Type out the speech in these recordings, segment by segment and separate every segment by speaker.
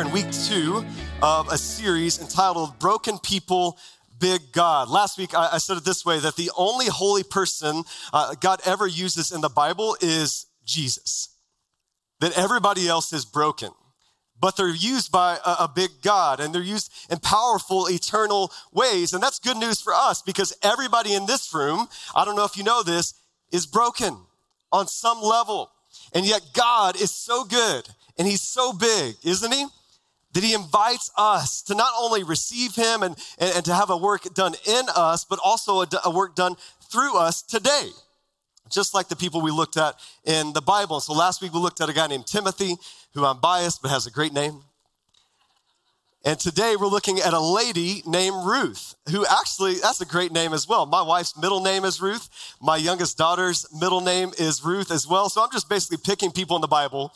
Speaker 1: In week two of a series entitled Broken People, Big God. Last week I, I said it this way that the only holy person uh, God ever uses in the Bible is Jesus, that everybody else is broken but they're used by a, big God and they're used in powerful, eternal ways. And that's good news for us because everybody in this room, I don't know if you know this, is broken on some level. And yet God is so good and he's so big, isn't he? That he invites us to not only receive him and, and, and to have a work done in us, but also a, a work done through us today just like the people we looked at in the Bible. So last week we looked at a guy named Timothy, who I'm biased but has a great name. And today we're looking at a lady named Ruth, who actually, that's a great name as well. My wife's middle name is Ruth. My youngest daughter's middle name is Ruth as well. So I'm just basically picking people in the Bible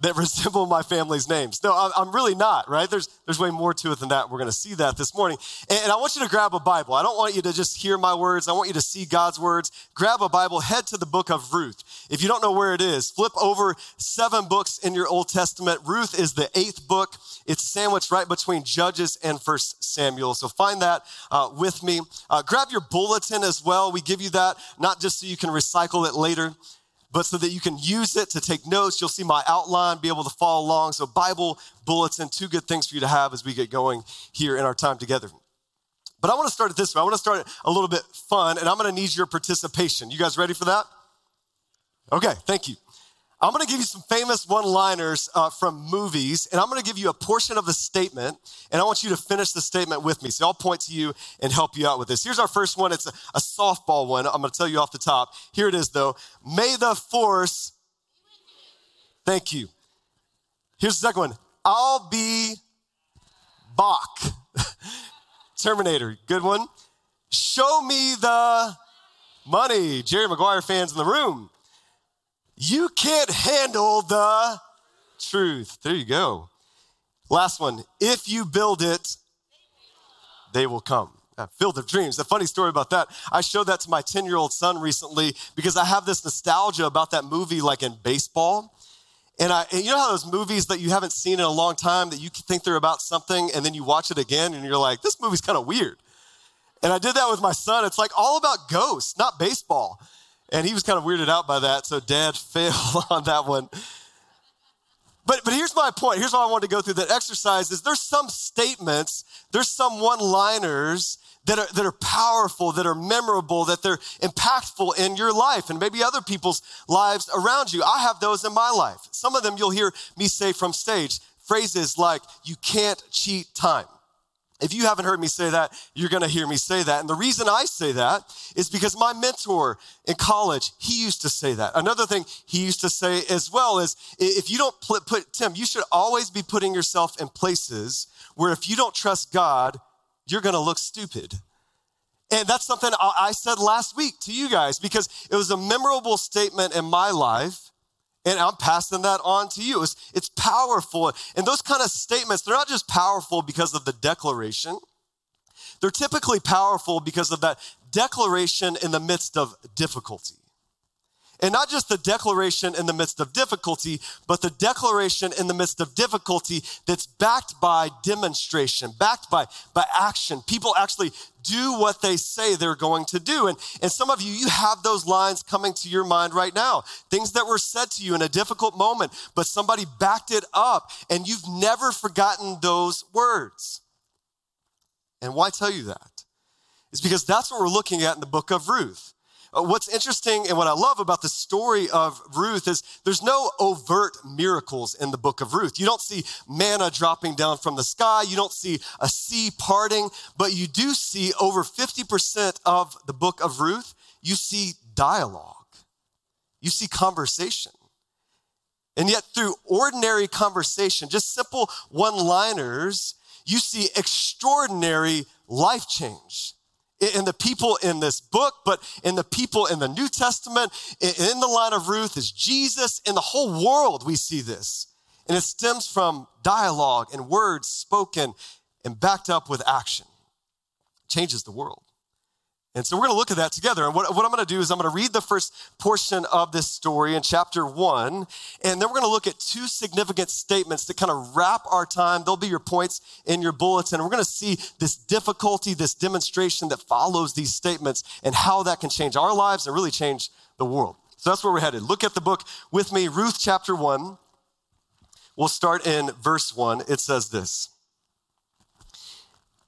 Speaker 1: that resemble my family's names. No, I'm really not, right? There's, there's way more to it than that. We're going to see that this morning. And I want you to grab a Bible. I don't want you to just hear my words. I want you to see God's words. Grab a Bible, head to the book of Ruth. If you don't know where it is, flip over seven books in your Old Testament. Ruth is the eighth book. It's sandwiched right between Judges and First Samuel. So find that uh, with me. Uh, grab your bulletin as well. We give you that, not just so you can recycle it later, but so that you can use it to take notes. You'll see my outline, be able to follow along. So, Bible, bulletin, two good things for you to have as we get going here in our time together. But I want to start it this way. I want to start it a little bit fun, and I'm going to need your participation. You guys ready for that? Okay, thank you. I'm going to give you some famous one liners uh, from movies, and I'm going to give you a portion of the statement, and I want you to finish the statement with me. So I'll point to you and help you out with this. Here's our first one. It's a, a softball one. I'm going to tell you off the top. Here it is, though. May the force. Thank you. Here's the second one. I'll be back. Terminator. Good one. Show me the money. Jerry Maguire fans in the room. You can't handle the truth. There you go. Last one. If you build it, they will come. Uh, Field of Dreams. A funny story about that. I showed that to my 10 year old son recently because I have this nostalgia about that movie, like in baseball. And, I, and you know how those movies that you haven't seen in a long time that you think they're about something and then you watch it again and you're like, this movie's kind of weird. And I did that with my son. It's like all about ghosts, not baseball. And he was kind of weirded out by that, so dad failed on that one. But, but here's my point. Here's why I wanted to go through that exercise is there's some statements, there's some one-liners that are, that are powerful, that are memorable, that they're impactful in your life and maybe other people's lives around you. I have those in my life. Some of them you'll hear me say from stage. Phrases like, you can't cheat time. If you haven't heard me say that, you're going to hear me say that. And the reason I say that is because my mentor in college, he used to say that. Another thing he used to say as well is if you don't put, Tim, you should always be putting yourself in places where if you don't trust God, you're going to look stupid. And that's something I said last week to you guys because it was a memorable statement in my life and I'm passing that on to you. It's, it's powerful. And those kind of statements, they're not just powerful because of the declaration, they're typically powerful because of that declaration in the midst of difficulty. And not just the declaration in the midst of difficulty, but the declaration in the midst of difficulty that's backed by demonstration, backed by, by action. People actually do what they say they're going to do. And, and some of you, you have those lines coming to your mind right now. Things that were said to you in a difficult moment, but somebody backed it up and you've never forgotten those words. And why tell you that? It's because that's what we're looking at in the book of Ruth. Uh, what's interesting and what I love about the story of Ruth is there's no overt miracles in the book of Ruth. You don't see manna dropping down from the sky, you don't see a sea parting, but you do see over 50% of the book of Ruth, you see dialogue, you see conversation. And yet, through ordinary conversation, just simple one liners, you see extraordinary life change in the people in this book, but in the people in the New Testament, in the line of Ruth is Jesus. In the whole world, we see this. And it stems from dialogue and words spoken and backed up with action. It changes the world. And so we're going to look at that together. And what, what I'm going to do is I'm going to read the first portion of this story in chapter one. And then we're going to look at two significant statements that kind of wrap our time. They'll be your points in your bulletin. We're going to see this difficulty, this demonstration that follows these statements and how that can change our lives and really change the world. So that's where we're headed. Look at the book with me, Ruth chapter one. We'll start in verse one. It says this.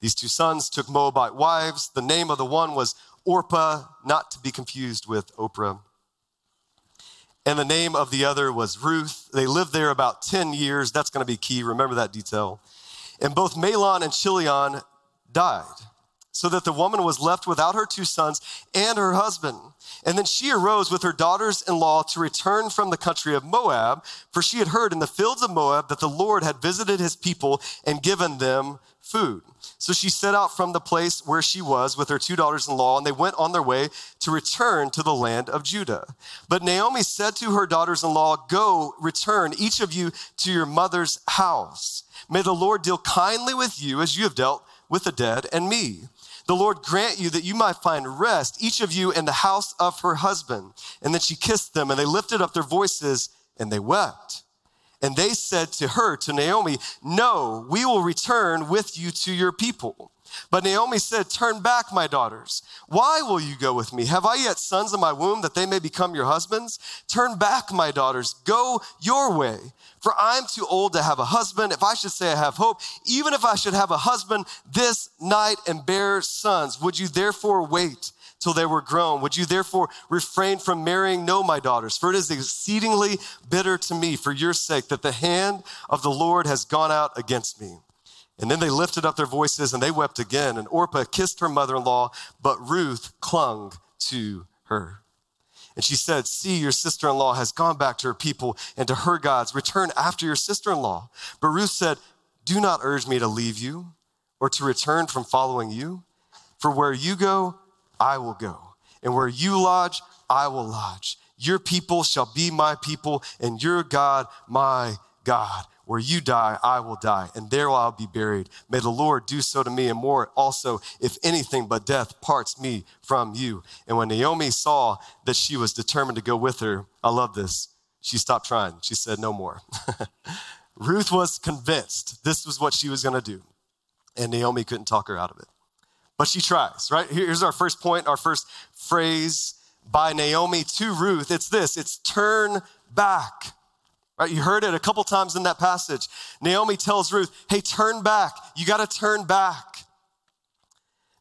Speaker 1: These two sons took Moabite wives. The name of the one was Orpah, not to be confused with Oprah. And the name of the other was Ruth. They lived there about 10 years. That's going to be key. Remember that detail. And both Mahlon and Chilion died, so that the woman was left without her two sons and her husband. And then she arose with her daughters in law to return from the country of Moab, for she had heard in the fields of Moab that the Lord had visited his people and given them food. So she set out from the place where she was with her two daughters in law, and they went on their way to return to the land of Judah. But Naomi said to her daughters in law, Go, return, each of you to your mother's house. May the Lord deal kindly with you as you have dealt with the dead and me. The Lord grant you that you might find rest, each of you in the house of her husband. And then she kissed them, and they lifted up their voices and they wept. And they said to her, to Naomi, No, we will return with you to your people. But Naomi said, Turn back, my daughters. Why will you go with me? Have I yet sons in my womb that they may become your husbands? Turn back, my daughters. Go your way. For I'm too old to have a husband. If I should say I have hope, even if I should have a husband this night and bear sons, would you therefore wait? till they were grown. Would you therefore refrain from marrying? No, my daughters, for it is exceedingly bitter to me for your sake that the hand of the Lord has gone out against me. And then they lifted up their voices and they wept again. And Orpah kissed her mother in law, but Ruth clung to her. And she said, See, your sister in law has gone back to her people and to her gods. Return after your sister in law. But Ruth said, Do not urge me to leave you or to return from following you. For where you go, I will go. And where you lodge, I will lodge. Your people shall be my people, and your God, my God. Where you die, I will die, and there I'll be buried. May the Lord do so to me, and more also, if anything but death parts me from you. And when Naomi saw that she was determined to go with her, I love this. She stopped trying. She said, No more. Ruth was convinced this was what she was going to do, and Naomi couldn't talk her out of it but she tries, right? Here's our first point, our first phrase by Naomi to Ruth. It's this it's turn back. Right? You heard it a couple times in that passage. Naomi tells Ruth, hey, turn back. You got to turn back.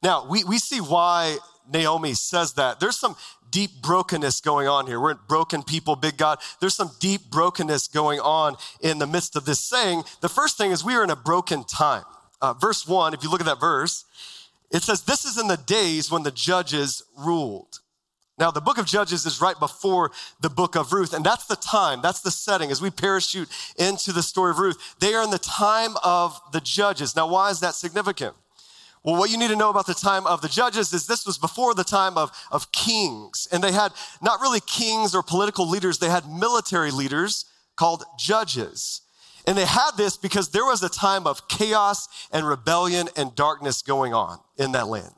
Speaker 1: Now, we, we see why Naomi says that. There's some deep brokenness going on here. We're broken people, big God. There's some deep brokenness going on in the midst of this saying. The first thing is we are in a broken time. Uh, verse one, if you look at that verse, it says, This is in the days when the judges ruled. Now, the book of Judges is right before the book of Ruth, and that's the time, that's the setting as we parachute into the story of Ruth. They are in the time of the judges. Now, why is that significant? Well, what you need to know about the time of the judges is this was before the time of, of kings. And they had not really kings or political leaders, they had military leaders called judges. And they had this because there was a time of chaos and rebellion and darkness going on in that land.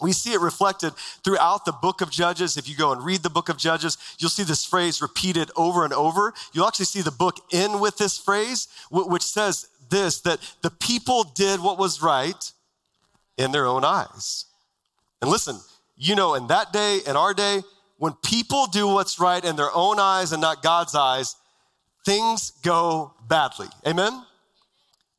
Speaker 1: We see it reflected throughout the book of Judges. If you go and read the book of Judges, you'll see this phrase repeated over and over. You'll actually see the book end with this phrase, which says this that the people did what was right in their own eyes. And listen, you know, in that day, in our day, when people do what's right in their own eyes and not God's eyes, things go badly. Amen?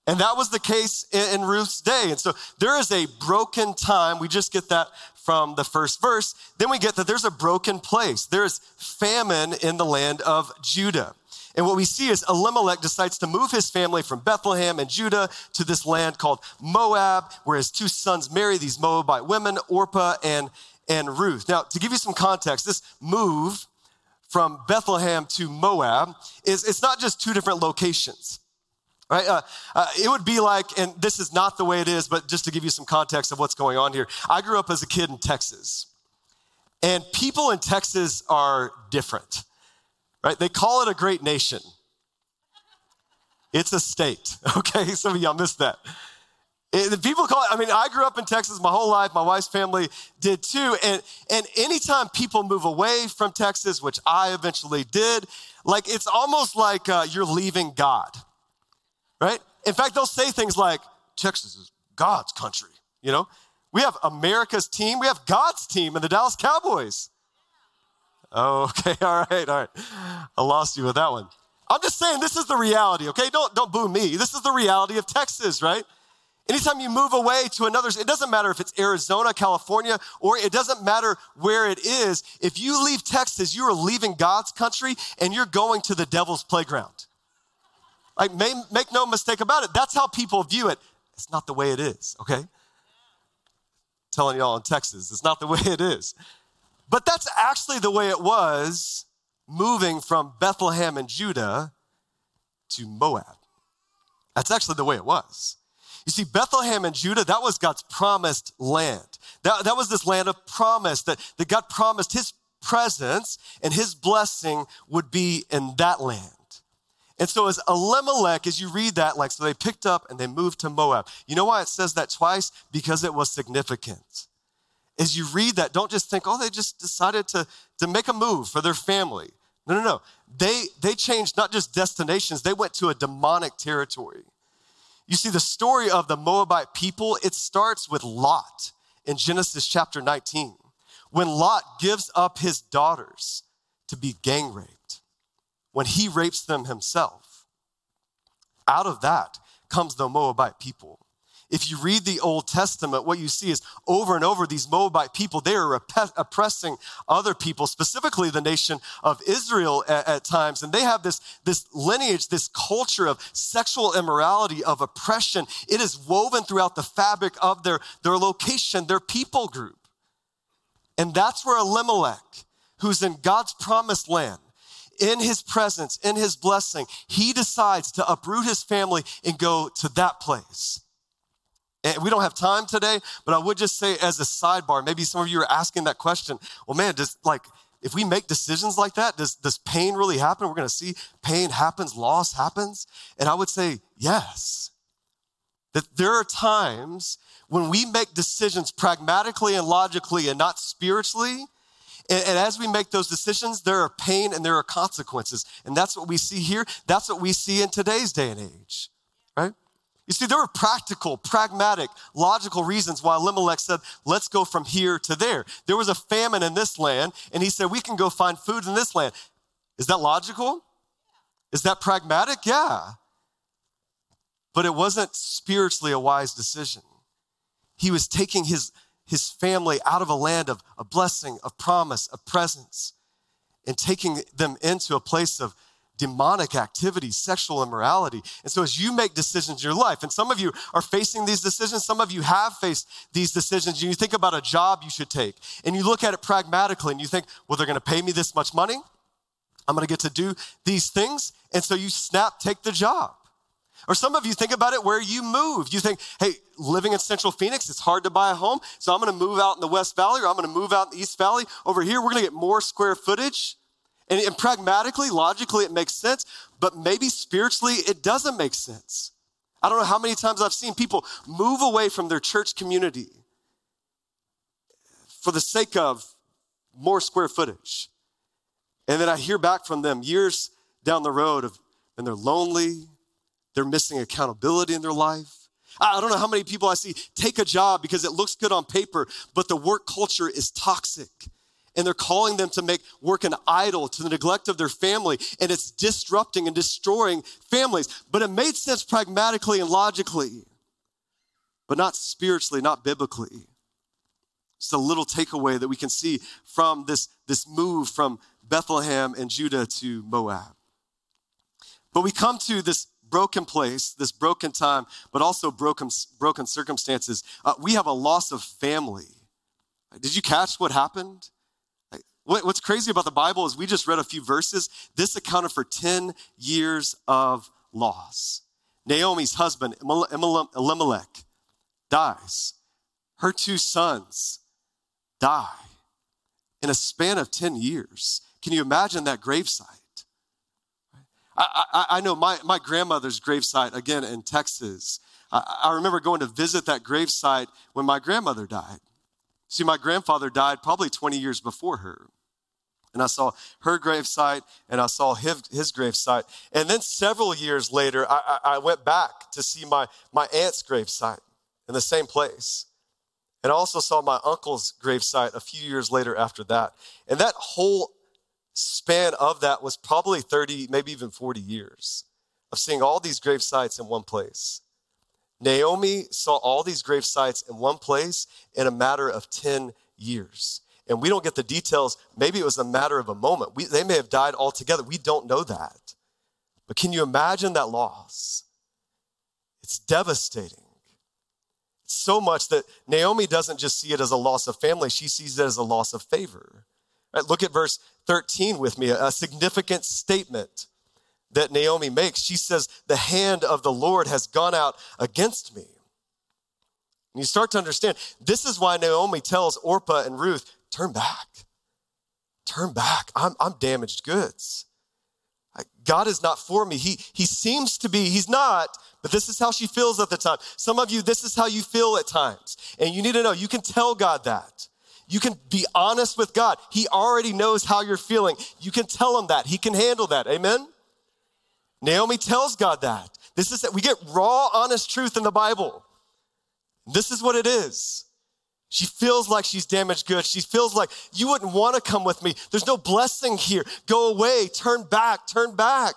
Speaker 1: And that was the case in, Ruth's day. And so there is a broken time. We just get that from the first verse. Then we get that there's a broken place. There's famine in the land of Judah. And what we see is Elimelech decides to move his family from Bethlehem and Judah to this land called Moab, where his two sons marry these Moabite women, Orpah and, and Ruth. Now, to give you some context, this move from Bethlehem to Moab is it's not just two different locations. Right? Uh, uh, it would be like, and this is not the way it is, but just to give you some context of what's going on here. I grew up as a kid in Texas, and people in Texas are different right? They call it a great nation. It's a state, okay? Some of y'all missed that. It, people call it, I mean, I grew up in Texas my whole life. My wife's family did too. And, and anytime people move away from Texas, which I eventually did, like it's almost like uh, you're leaving God, right? In fact, they'll say things like, Texas is God's country, you know? We have America's team, we have God's team in the Dallas Cowboys. Oh, okay, all right, all right. I lost you with that one. I'm just saying this is the reality, okay? Don't don't boo me. This is the reality of Texas, right? Anytime you move away to another, it doesn't matter if it's Arizona, California, or it doesn't matter where it is. If you leave Texas, you are leaving God's country and you're going to the devil's playground. Like, make no mistake about it. That's how people view it. It's not the way it is, okay? telling y'all in Texas, it's not the way it is. But that's actually the way it was moving from Bethlehem and Judah to Moab. That's actually the way it was. You see, Bethlehem and Judah, that was God's promised land. That, that was this land of promise that, that God promised his presence and his blessing would be in that land. And so, as Elimelech, as you read that, like, so they picked up and they moved to Moab. You know why it says that twice? Because it was significant as you read that, don't just think, oh, they just decided to, to make a move for their family. No, no, no. They, they changed not just destinations, they went to a demonic territory. You see, the story of the Moabite people, it starts with Lot in Genesis chapter 19, when Lot gives up his daughters to be gang raped, when he rapes them himself. Out of that comes the Moabite people. If you read the Old Testament, what you see is over and over these Moabite people, they are oppressing other people, specifically the nation of Israel at, at, times. And they have this, this lineage, this culture of sexual immorality, of oppression. It is woven throughout the fabric of their, their location, their people group. And that's where Elimelech, who's in God's promised land, in his presence, in his blessing, he decides to uproot his family and go to that place. And we don't have time today, but I would just say as a sidebar, maybe some of you are asking that question. Well, man, does like if we make decisions like that, does, does pain really happen? We're gonna see pain happens, loss happens. And I would say, yes. That there are times when we make decisions pragmatically and logically and not spiritually. And, and as we make those decisions, there are pain and there are consequences. And that's what we see here. That's what we see in today's day and age, right? You see, there were practical, pragmatic, logical reasons why Elimelech said, let's go from here to there. There was a famine in this land, and he said, we can go find food in this land. Is that logical? Is that pragmatic? Yeah. But it wasn't spiritually a wise decision. He was taking his, his family out of a land of a blessing, of promise, of presence, and taking them into a place of demonic activity, sexual immorality. And so, as you make decisions in your life, and some of you are facing these decisions, some of you have faced these decisions, and you think about a job you should take, and you look at it pragmatically, and you think, well, they're gonna pay me this much money. I'm gonna get to do these things. And so, you snap, take the job. Or some of you think about it where you move. You think, hey, living in Central Phoenix, it's hard to buy a home. So I'm gonna move out in the West Valley or I'm gonna move out in the East Valley. Over here, we're gonna get more square footage. And, and pragmatically, logically, it makes sense, but maybe spiritually, it doesn't make sense. I don't know how many times I've seen people move away from their church community for the sake of more square footage. And then I hear back from them years down the road of, and they're lonely, they're missing accountability in their life. I don't know how many people I see take a job because it looks good on paper, but the work culture is toxic. And they're calling them to make work an idol to the neglect of their family and it's disrupting and destroying families. But it made sense pragmatically and logically but not spiritually not biblically. It's a little takeaway that we can see from this, this move from bethlehem and judah to moab. But we come to this broken place, this broken time, but also broken, broken circumstances. Uh, we have a loss of family. Did you catch what happened? What's crazy about the Bible is we just read a few verses. This accounted for 10 years of loss. Naomi's husband, Elimelech, dies. Her two sons die in a span of 10 years. Can you imagine that gravesite? I, I, I know my, my grandmother's gravesite, again in Texas. I, I remember going to visit that gravesite when my grandmother died. See, my grandfather died probably 20 years before her. And I saw her gravesite and I saw his, his gravesite. And then several years later, I, I, went back to see my, my aunt's gravesite in the same place. And I also saw my uncle's gravesite a few years later after that. And that whole span of that was probably 30, maybe even 40 years of seeing all these grave sites in one place. Naomi saw all these grave sites in one place in a matter of 10 years. And we don't get the details. Maybe it was a matter of a moment. We, they may have died altogether. We don't know that. But can you imagine that loss? It's devastating. so much that Naomi doesn't just see it as a loss of family, she sees it as a loss of favor. Right, look at verse 13 with me, a significant statement that Naomi makes. She says, The hand of the Lord has gone out against me. And you start to understand this is why Naomi tells Orpah and Ruth, Turn back. Turn back. I'm, I'm damaged goods. God is not for me. He, he seems to be, he's not, but this is how she feels at the time. Some of you, this is how you feel at times. And you need to know, you can tell God that. You can be honest with God. He already knows how you're feeling. You can tell him that. He can handle that. Amen? Naomi tells God that. This is that we get raw, honest truth in the Bible. This is what it is. She feels like she's damaged goods. She feels like you wouldn't want to come with me. There's no blessing here. Go away, turn back, turn back.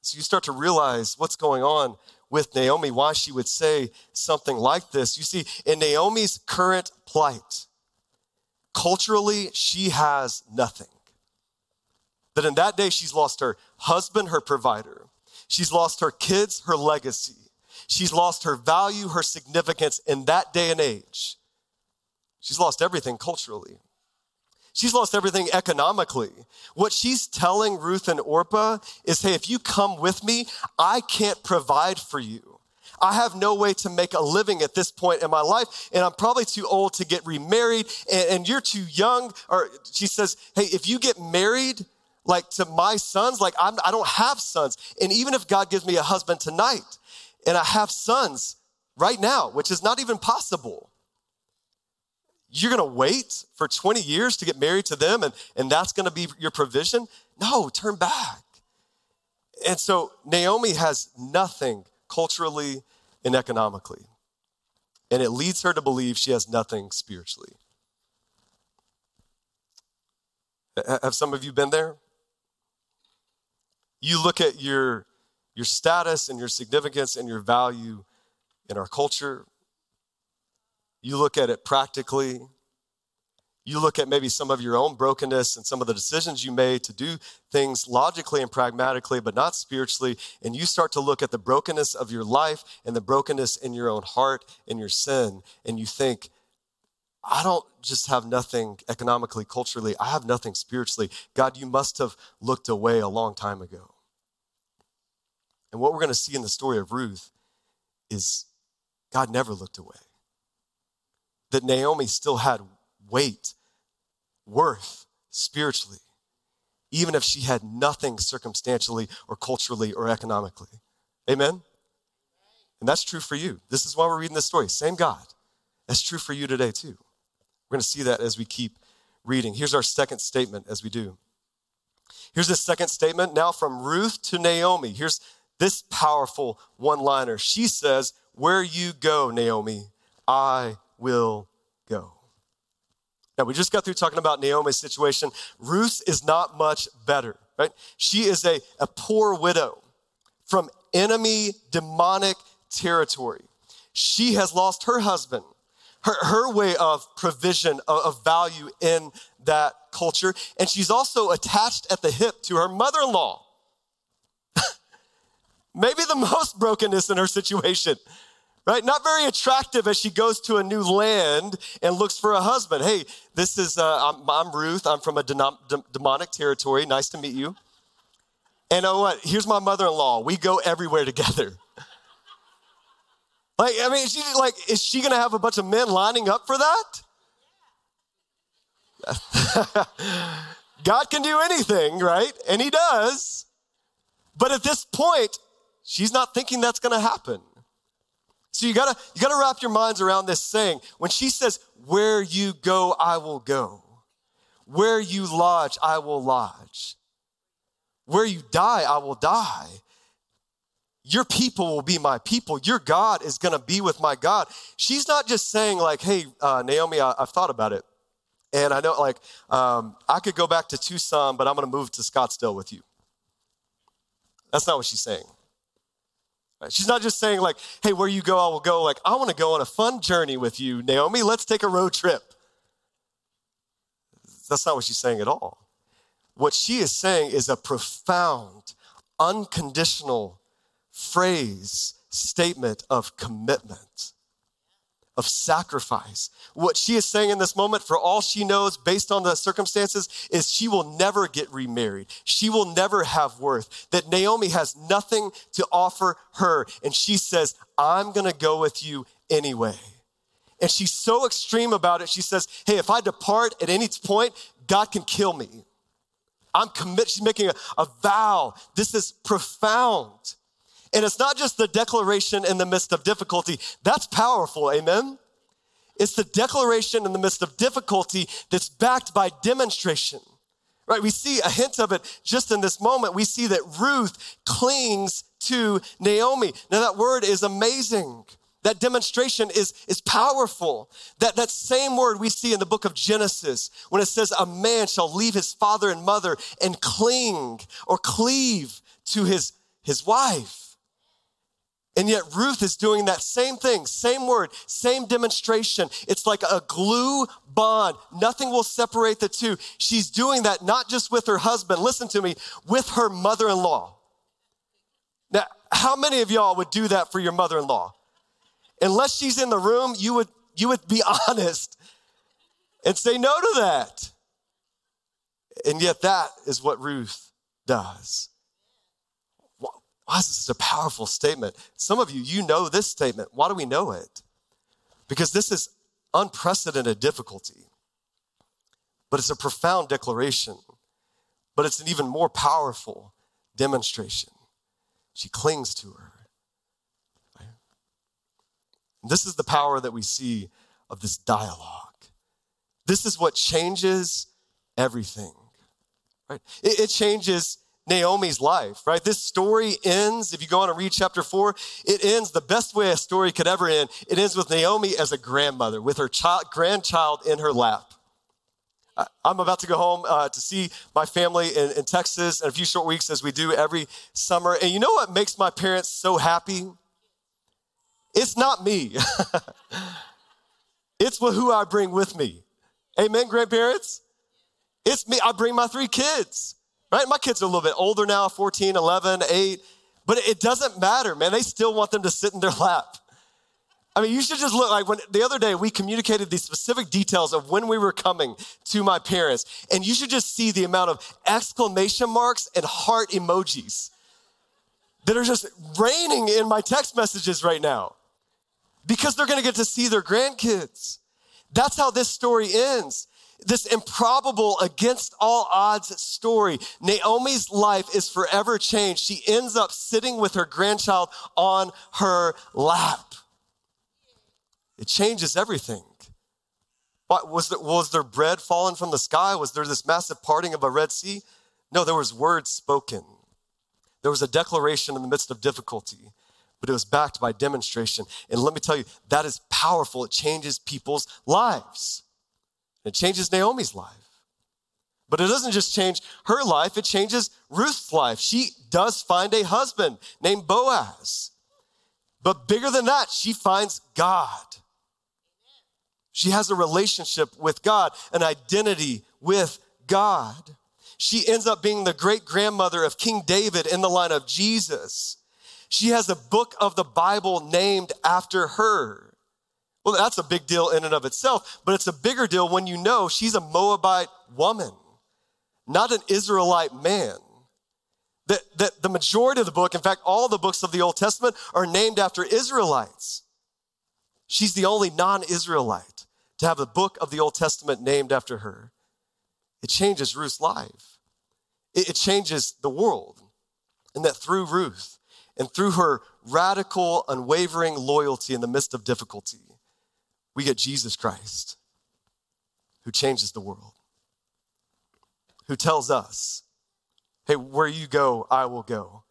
Speaker 1: So you start to realize what's going on with Naomi, why she would say something like this. You see, in Naomi's current plight, culturally, she has nothing. That in that day, she's lost her husband, her provider. She's lost her kids, her legacy. She's lost her value, her significance in that day and age. She's lost everything culturally. She's lost everything economically. What she's telling Ruth and Orpah is hey, if you come with me, I can't provide for you. I have no way to make a living at this point in my life, and I'm probably too old to get remarried, and, and you're too young. Or she says, hey, if you get married, like to my sons, like I'm, I don't have sons. And even if God gives me a husband tonight and I have sons right now, which is not even possible, you're going to wait for 20 years to get married to them and, and that's going to be your provision? No, turn back. And so Naomi has nothing culturally and economically. And it leads her to believe she has nothing spiritually. Have some of you been there? You look at your, your status and your significance and your value in our culture, you look at it practically. You look at maybe some of your own brokenness and some of the decisions you made to do things logically and pragmatically, but not spiritually. And you start to look at the brokenness of your life and the brokenness in your own heart and your sin. And you think, I don't just have nothing economically, culturally, I have nothing spiritually. God, you must have looked away a long time ago. And what we're going to see in the story of Ruth is God never looked away that Naomi still had weight, worth spiritually, even if she had nothing circumstantially or culturally or economically. Amen? And that's true for you. This is why we're reading this story. Same God. That's true for you today, too. We're going to see that as we keep reading. Here's our second statement as we do. Here's the second statement now from Ruth to Naomi. Here's this powerful one liner. She says, Where you go, Naomi, I will go. Now, we just got through talking about Naomi's situation. Ruth is not much better, right? She is a, a poor widow from enemy demonic territory. She has lost her husband, her, her way of provision, of, of value in that culture. And she's also attached at the hip to her mother in law. Maybe the most brokenness in her situation, right? Not very attractive as she goes to a new land and looks for a husband. Hey, this is, uh, I'm, I'm, Ruth. I'm from a demonic territory. Nice to meet you. And oh, what? Here's my mother in law. We go everywhere together. Like, I mean, she like, is she gonna have a bunch of men lining up for that? God can do anything, right? And he does. But at this point, she's not thinking that's gonna happen. So you gotta, you gotta wrap your minds around this saying. When she says, Where you go, I will go. Where you lodge, I will lodge. Where you die, I will die. Your people will be my people. Your God is to be with my God. She's not just saying, like, hey, uh, Naomi, I, have thought about it. And I know, like, um, I could go back to Tucson, but I'm going to move to Scottsdale with you. That's not what she's saying. She's not just saying, like, hey, where you go, I will go. Like, I want to go on a fun journey with you, Naomi. Let's take a road trip. That's not what she's saying at all. What she is saying is a profound, unconditional phrase, statement of commitment, of sacrifice. What she is saying in this moment, for all she knows, based on the circumstances, is she will never get remarried. She will never have worth. That Naomi has nothing to offer her. And she says, I'm going to go with you anyway. And she's so extreme about it. She says, Hey, if I depart at any point, God can kill me. I'm committed. She's making a, a vow. This is profound. And it's not just the declaration in the midst of difficulty. That's powerful, amen? It's the declaration in the midst of difficulty that's backed by demonstration. Right? We see a hint of it just in this moment. We see that Ruth clings to Naomi. Now that word is amazing. That demonstration is, is powerful. That, that same word we see in the book of Genesis when it says, A man shall leave his father and mother and cling or cleave to his, his wife. And yet Ruth is doing that same thing, same word, same demonstration. It's like a glue bond. Nothing will separate the two. She's doing that not just with her husband, listen to me, with her mother in law. Now, how many of y'all would do that for your mother in law? Unless she's in the room, you would, you would be honest and say no to that. And yet, that is what Ruth does. Why is this a powerful statement? Some of you, you know this statement. Why do we know it? Because this is unprecedented difficulty. But it's a profound declaration. But it's an even more powerful demonstration. She clings to her. This is the power that we see of this dialogue. This is what changes everything. Right? It, it changes Naomi's life, right? This story ends, if you go on and read chapter four, it ends the best way a story could ever end. It ends with Naomi as a grandmother, with her child, grandchild in her lap. I'm about to go home uh, to see my family in, in Texas in a few short weeks, as we do every summer. And you know what makes my parents so happy? It's not me, it's who I bring with me. Amen, grandparents? It's me. I bring my three kids right? My kids are a little bit older now 14, 11, 8, but it doesn't matter, man. They still want them to sit in their lap. I mean, you should just look like when the other day we communicated the specific details of when we were coming to my parents, and you should just see the amount of exclamation marks and heart emojis that are just raining in my text messages right now because they're gonna get to see their grandkids. That's how this story ends this improbable, against all odds story. Naomi's life is forever changed. She ends up sitting with her grandchild on her lap. It changes everything. What, was, there, was there bread falling from the sky? Was there this massive parting of a Red Sea? No, there was words spoken. There was a declaration in the midst of difficulty, but it was backed by demonstration. And let me tell you, that is powerful. It changes people's lives. It changes Naomi's life. But it doesn't just change her life, it changes Ruth's life. She does find a husband named Boaz. But bigger than that, she finds God. She has a relationship with God, an identity with God. She ends up being the great grandmother of King David in the line of Jesus. She has a book of the Bible named after her. Well, that's a big deal in and of itself, but it's a bigger deal when you know she's a Moabite woman, not an Israelite man. That, that the majority of the book, in fact, all the books of the Old Testament are named after Israelites. She's the only non Israelite to have a book of the Old Testament named after her. It changes Ruth's life, it, it changes the world. And that through Ruth and through her radical, unwavering loyalty in the midst of difficulty, we get Jesus Christ who changes the world, who tells us, hey, where you go, I will go.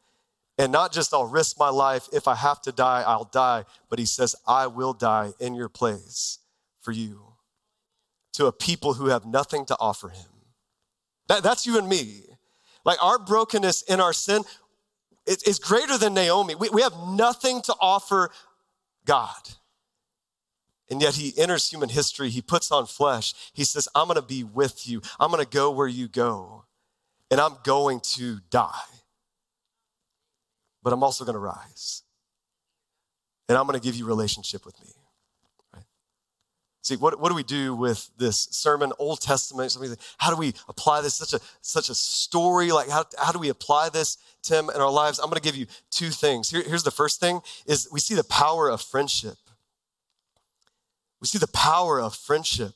Speaker 1: And not just I'll risk my life. If I have to die, I'll die. But he says, I will die in your place for you to a people who have nothing to offer him. That, that's you and me. Like our brokenness in our sin is greater than Naomi. We, we have nothing to offer God. And yet he enters human history. He puts on flesh. He says, I'm going to be with you. I'm going to go where you go. And I'm going to die but I'm also going to rise. And I'm going to give you relationship with me. See, what, what do we do with this sermon, Old Testament? Something, how do we apply this? Such a, such a story. Like, how, how do we apply this, Tim, in our lives? I'm going to give you two things. Here, here's the first thing is we see the power of friendship. We see the power of friendship.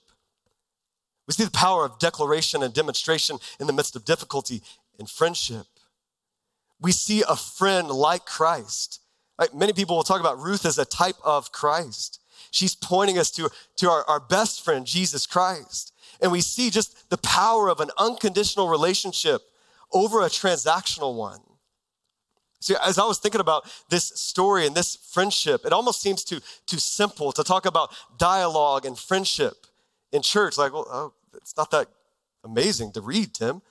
Speaker 1: We see the power of declaration and demonstration in the midst of difficulty in friendship we see a friend like Christ. Many people will talk about Ruth as a type of Christ. She's pointing us to, to our, our best friend, Jesus Christ. And we see just the power of an unconditional relationship over a transactional one. See, as I was thinking about this story and this friendship, it almost seems too, too simple to talk about dialogue and friendship in church. Like, well, oh, it's not that amazing to read, Tim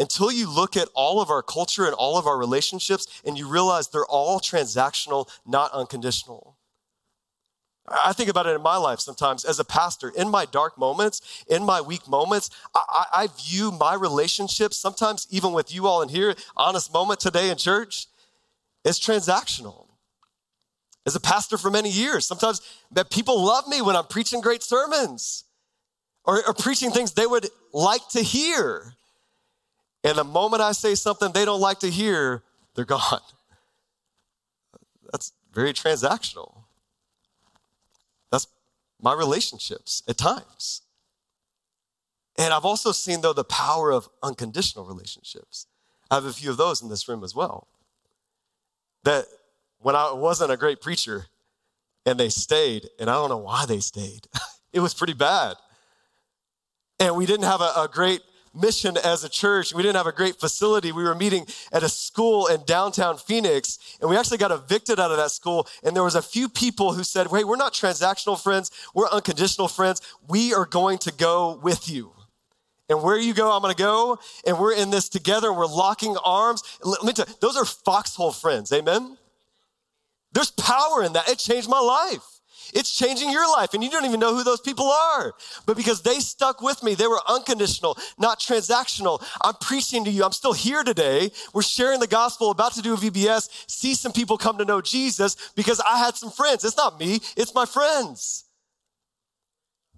Speaker 1: until you look at all of our culture and all of our relationships and you realize they're all transactional, not unconditional. I think about it in my life sometimes as a pastor. In my dark moments, in my weak moments, I, I, view my relationships, sometimes even with you all in here, honest moment today in church, as transactional. As a pastor for many years, sometimes that people love me when I'm preaching great sermons or, or preaching things they would like to hear. And the moment I say something they don't like to hear, they're gone. That's very transactional. My relationships at times. And I've also seen, though, the power of unconditional relationships. I have a few of those in this room as well. That when I wasn't a great preacher and they stayed, and I don't know why they stayed, it was pretty bad. And we didn't have a, a great mission as a church. We didn't have a great facility. We were meeting at a school in downtown Phoenix, and we actually got evicted out of that school. And there was a few people who said, "Wait, we're not transactional friends. We're unconditional friends. We are going to go with you." And where you go, I'm to go. And we're in this together we're locking arms. Let me tell you, those are foxhole friends. Amen. There's power in that. It changed my life. It's changing your life, and you don't even know who those people are. But because they stuck with me, they were unconditional, not transactional. I'm preaching to you. I'm still here today. We're sharing the gospel, about to do a VBS, see some people come to know Jesus because I had some friends. It's not me, it's my friends.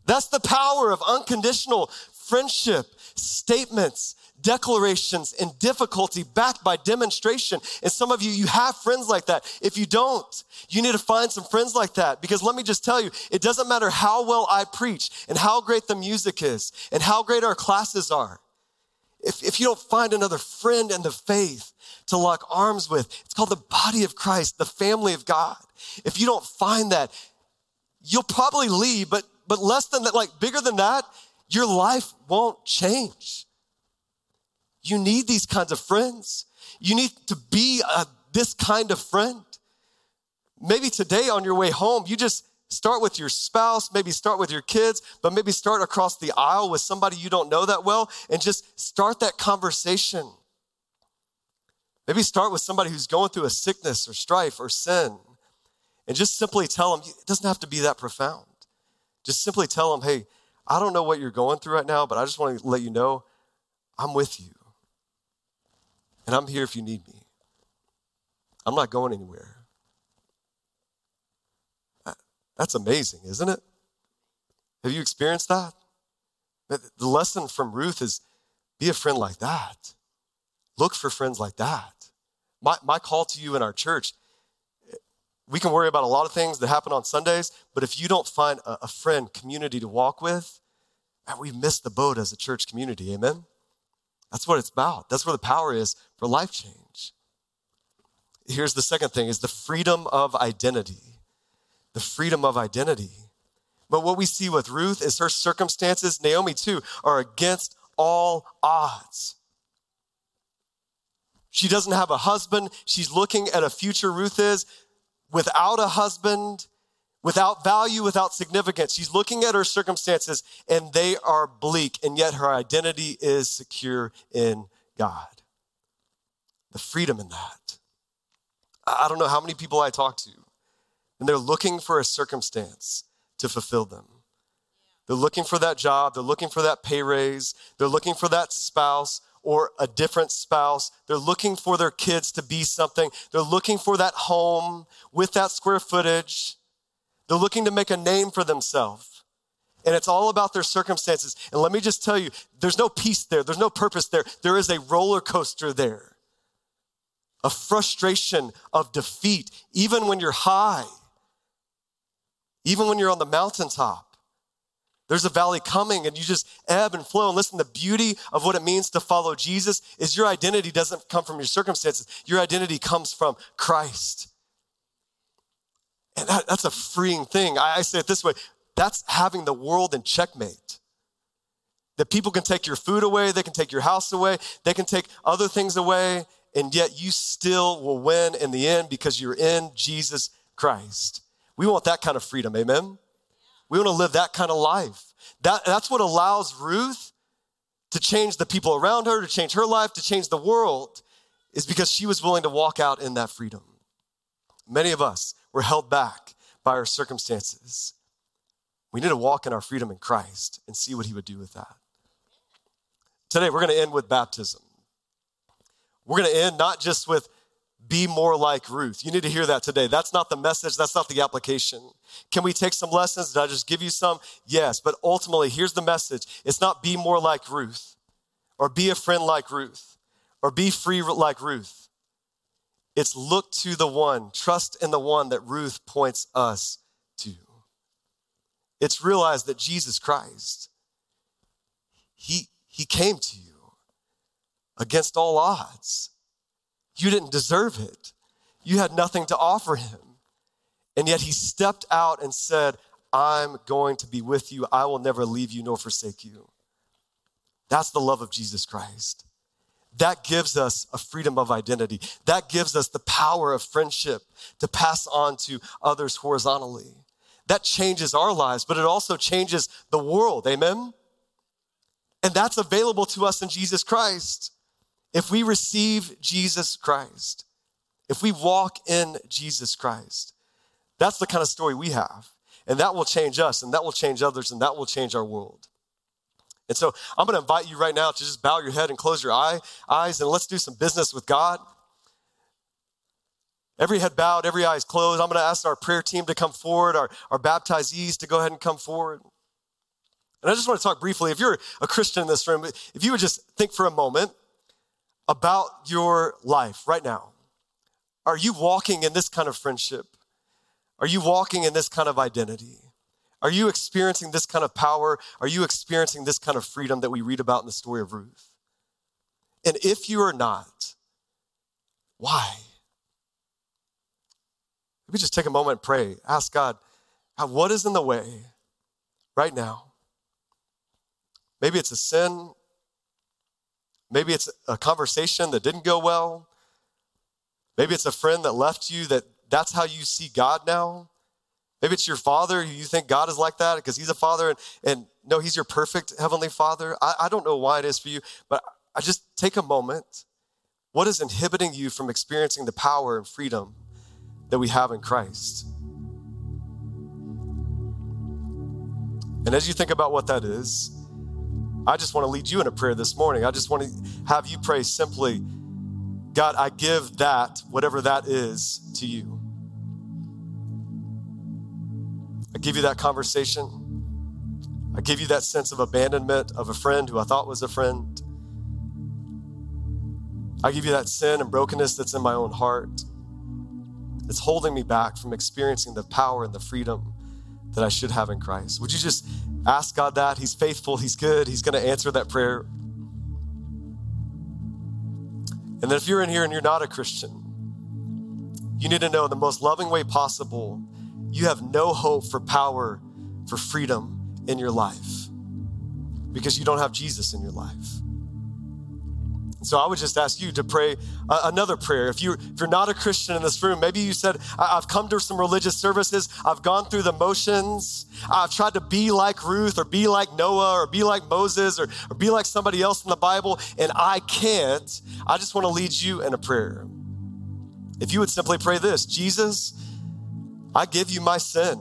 Speaker 1: That's the power of unconditional friendship, statements, declarations and difficulty backed by demonstration. And some of you, you have friends like that. If you don't, you need to find some friends like that because let me just tell you, it doesn't matter how well I preach and how great the music is and how great our classes are. If, if you don't find another friend in the faith to lock arms with, it's called the body of Christ, the family of God. If you don't find that, you'll probably leave, but, but less than that, like bigger than that, your life won't change. You need these kinds of friends. You need to be a, this kind of friend. Maybe today on your way home, you just start with your spouse, maybe start with your kids, but maybe start across the aisle with somebody you don't know that well and just start that conversation. Maybe start with somebody who's going through a sickness or strife or sin and just simply tell them it doesn't have to be that profound. Just simply tell them, hey, I don't know what you're going through right now, but I just want to let you know I'm with you. And I'm here if you need me. I'm not going anywhere. That's amazing, isn't it? Have you experienced that? The lesson from Ruth is be a friend like that. Look for friends like that. My, my call to you in our church we can worry about a lot of things that happen on Sundays, but if you don't find a, a friend, community to walk with, we've missed the boat as a church community. Amen? That's what it's about. That's where the power is for life change. Here's the second thing is the freedom of identity. The freedom of identity. But what we see with Ruth is her circumstances, Naomi too, are against all odds. She doesn't have a husband. She's looking at a future, Ruth is, without a husband, without value, without significance. She's looking at her circumstances and they are bleak, and yet her identity is secure in God. The freedom in that. I don't know how many people I talk to, and they're looking for a circumstance to fulfill them. They're looking for that job, they're looking for that pay raise, they're looking for that spouse or a different spouse. They're looking for their kids to be something. They're looking for that home with that square footage. They're looking to make a name for themselves. And it's all about their circumstances. And let me just tell you, there's no peace there. There's no purpose there. There is a roller coaster there. A frustration of defeat, even when you're high, even when you're on the mountaintop. There's a valley coming and you just ebb and flow. And listen, the beauty of what it means to follow Jesus is your identity doesn't come from your circumstances. Your identity comes from Christ. And that, that's a freeing thing. I, I say it this way that's having the world in checkmate. That people can take your food away, they can take your house away, they can take other things away, and yet you still will win in the end because you're in Jesus Christ. We want that kind of freedom, amen? We want to live that kind of life. That, that's what allows Ruth to change the people around her, to change her life, to change the world, is because she was willing to walk out in that freedom. Many of us were held back by our circumstances. We need to walk in our freedom in Christ and see what he would do with that. Today, we're going to end with baptism. We're going to end not just with be more like Ruth. You need to hear that today. That's not the message, that's not the application. Can we take some lessons? Did I just give you some? Yes, but ultimately, here's the message it's not be more like Ruth, or be a friend like Ruth, or be free like Ruth. It's look to the one, trust in the one that Ruth points us to. It's realize that Jesus Christ, he, he came to you against all odds. You didn't deserve it. You had nothing to offer him. And yet he stepped out and said, I'm going to be with you. I will never leave you nor forsake you. That's the love of Jesus Christ. That gives us a freedom of identity. That gives us the power of friendship to pass on to others horizontally. That changes our lives, but it also changes the world. Amen? And that's available to us in Jesus Christ. If we receive Jesus Christ, if we walk in Jesus Christ, that's the kind of story we have. And that will change us, and that will change others, and that will change our world. And so I'm going to invite you right now to just bow your head and close your eye, eyes, and let's do some business with God. Every head bowed, every eye is closed. I'm going to ask our prayer team to come forward, our, our baptizees to go ahead and come forward. And I just want to talk briefly. If you're a Christian in this room, if you would just think for a moment about your life right now. Are you walking in this kind of friendship? Are you walking in this kind of identity? Are you experiencing this kind of power? Are you experiencing this kind of freedom that we read about in the story of Ruth? And if you are not, why? Maybe just take a moment and pray. Ask God, God, what is in the way right now? Maybe it's a sin Maybe it's a conversation that didn't go well. Maybe it's a friend that left you that that's how you see God now. Maybe it's your father. You think God is like that because he's a father and, and no, he's your perfect heavenly father. I, I don't know why it is for you, but I just take a moment. What is inhibiting you from experiencing the power and freedom that we have in Christ? And as you think about what that is, I just want to lead you in a prayer this morning. I just want to have you pray simply God, I give that, whatever that is, to you. I give you that conversation. I give you that sense of abandonment of a friend who I thought was a friend. I give you that sin and brokenness that's in my own heart. It's holding me back from experiencing the power and the freedom that I should have in Christ. Would you just ask God that? He's faithful, He's good, He's going to answer that prayer. And then if you're in here and you're not a Christian, you need to know in the most loving way possible, you have no hope for power, for freedom in your life because you don't have Jesus in your life. So I would just ask you to pray uh, another prayer. If you're, if you're not a Christian in this room, maybe you said I've come to some religious services, I've gone through the motions, I've tried to be like Ruth or be like Noah or be like Moses or, or be like somebody else in the Bible, and I can't. I just want to lead you in a prayer. If you would simply pray this, Jesus, I give you my sin.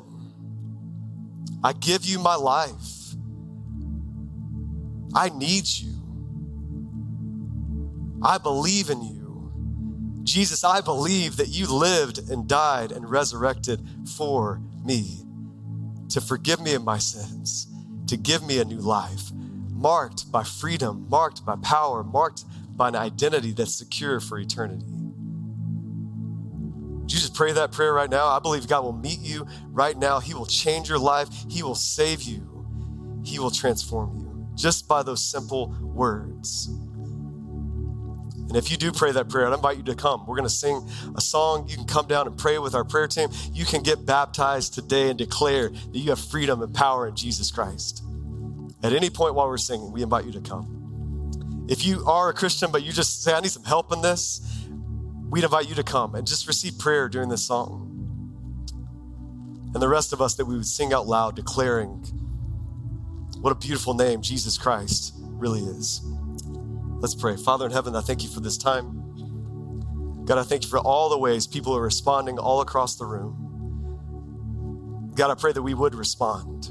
Speaker 1: I give you my life. I need you. I believe in you. Jesus, I believe that you lived and died and resurrected for me to forgive me of my sins, to give me a new life, marked by freedom, marked by power, marked by an identity that's secure for eternity. Just pray that prayer right now? I believe God will meet you right now. He will change your life, He will save you, He will transform you just by those simple words. And if you do pray that prayer, I invite you to come. We're going to sing a song. You can come down and pray with our prayer team. You can get baptized today and declare that you have freedom and power in Jesus Christ. At any point while we're singing, we invite you to come. If you are a Christian, but you just say, I need some help in this, we'd invite you to come and just receive prayer during this song. And the rest of us that we would sing out loud, declaring what a beautiful name Jesus Christ really is. Let's pray. Father in heaven, I thank you for this time. God, I thank you for all the ways people are responding all across the room. God, I pray that we would respond,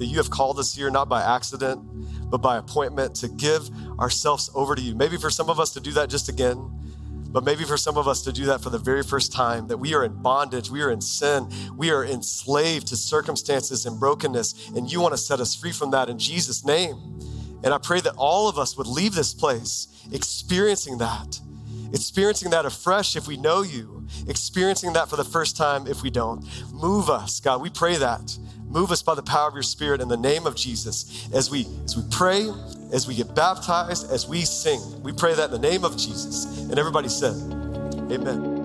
Speaker 1: that you have called us here not by accident, but by appointment to give ourselves over to you. Maybe for some of us to do that just again, but maybe for some of us to do that for the very first time, that we are in bondage, we are in sin, we are enslaved to circumstances and brokenness, and you want to set us free from that in Jesus' name. And I pray that all of us would leave this place experiencing that, experiencing that afresh if we know you, experiencing that for the first time if we don't. Move us, God. We pray that. Move us by the power of your spirit in the name of Jesus as we as we pray, as we get baptized, as we sing. We pray that in the name of Jesus. And everybody said, Amen.